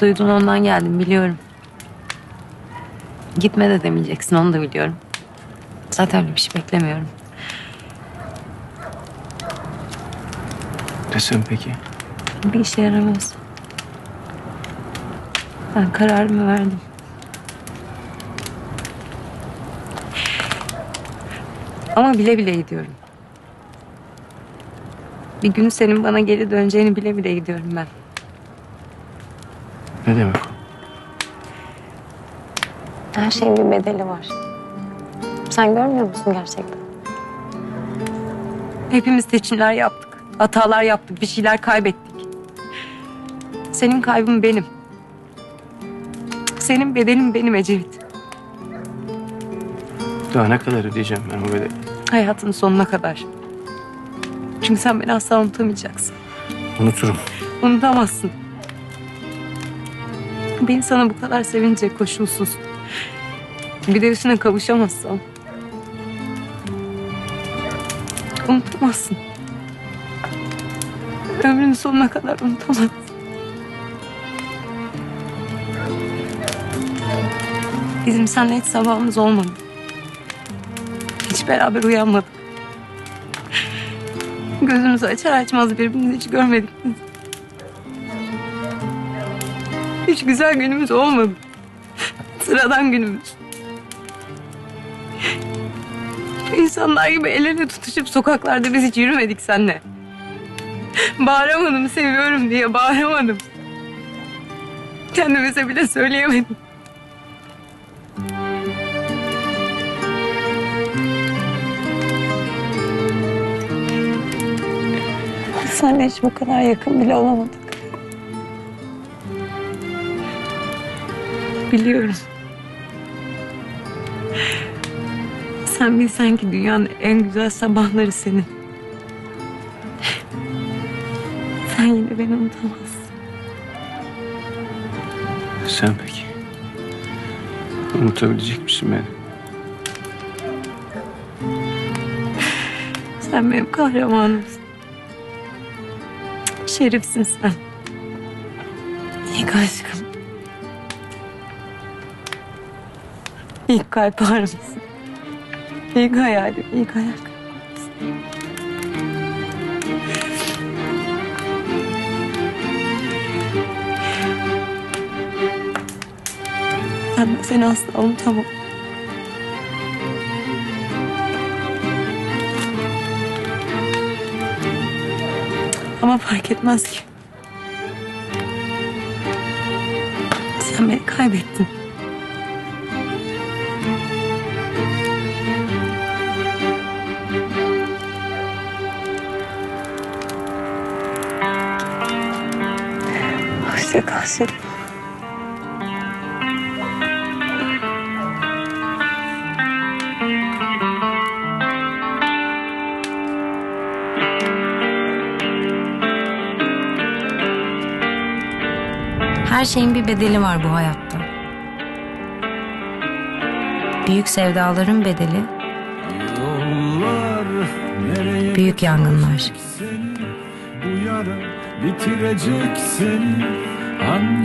Duydun ondan geldim biliyorum. Gitme de demeyeceksin onu da biliyorum. Zaten öyle bir şey beklemiyorum. Desem peki. Bir işe yaramaz. Ben kararımı verdim. Ama bile bile gidiyorum. Bir gün senin bana geri döneceğini bile bile gidiyorum ben. Ne demek o? Her şeyin bir bedeli var. Sen görmüyor musun gerçekten? Hepimiz seçimler yaptık. Hatalar yaptık. Bir şeyler kaybettik. Senin kaybın benim. Senin bedelin benim Ecevit. Daha ne kadar ödeyeceğim ben o bedeli? Hayatın sonuna kadar. Çünkü sen beni asla unutamayacaksın. Unuturum. Unutamazsın. Beni sana bu kadar sevince koşulsuz. Bir de üstüne kavuşamazsam. Unutamazsın. Ömrünün sonuna kadar unutamazsın. Bizim seninle hiç sabahımız olmadı. Hiç beraber uyanmadık. Gözümüzü açar açmaz birbirimizi hiç görmedik biz. Hiç güzel günümüz olmadı. Sıradan günümüz. İnsanlar gibi el ele tutuşup sokaklarda biz hiç yürümedik seninle. Bağıramadım seviyorum diye bağıramadım. Kendimize bile söyleyemedim. Senle hiç bu kadar yakın bile olamadık. Biliyorum. Sen bilsen ki dünyanın en güzel sabahları senin. Sen yine beni unutamazsın. Sen peki. Unutabilecek misin beni? Sen benim kahramanımsın. Şerifsin sen. İlk aşkım. İlk kalp ağrımsın. İlk hayalim, ilk kırıklığımsın. Ben seni asla unutamam. Ama fark etmez ki. Sen beni kaybettin. Hoşça kal Şerif. Her şeyin bir bedeli var bu hayatta. Büyük sevdaların bedeli, büyük yangınlar. gideceksin? Bu angenehm.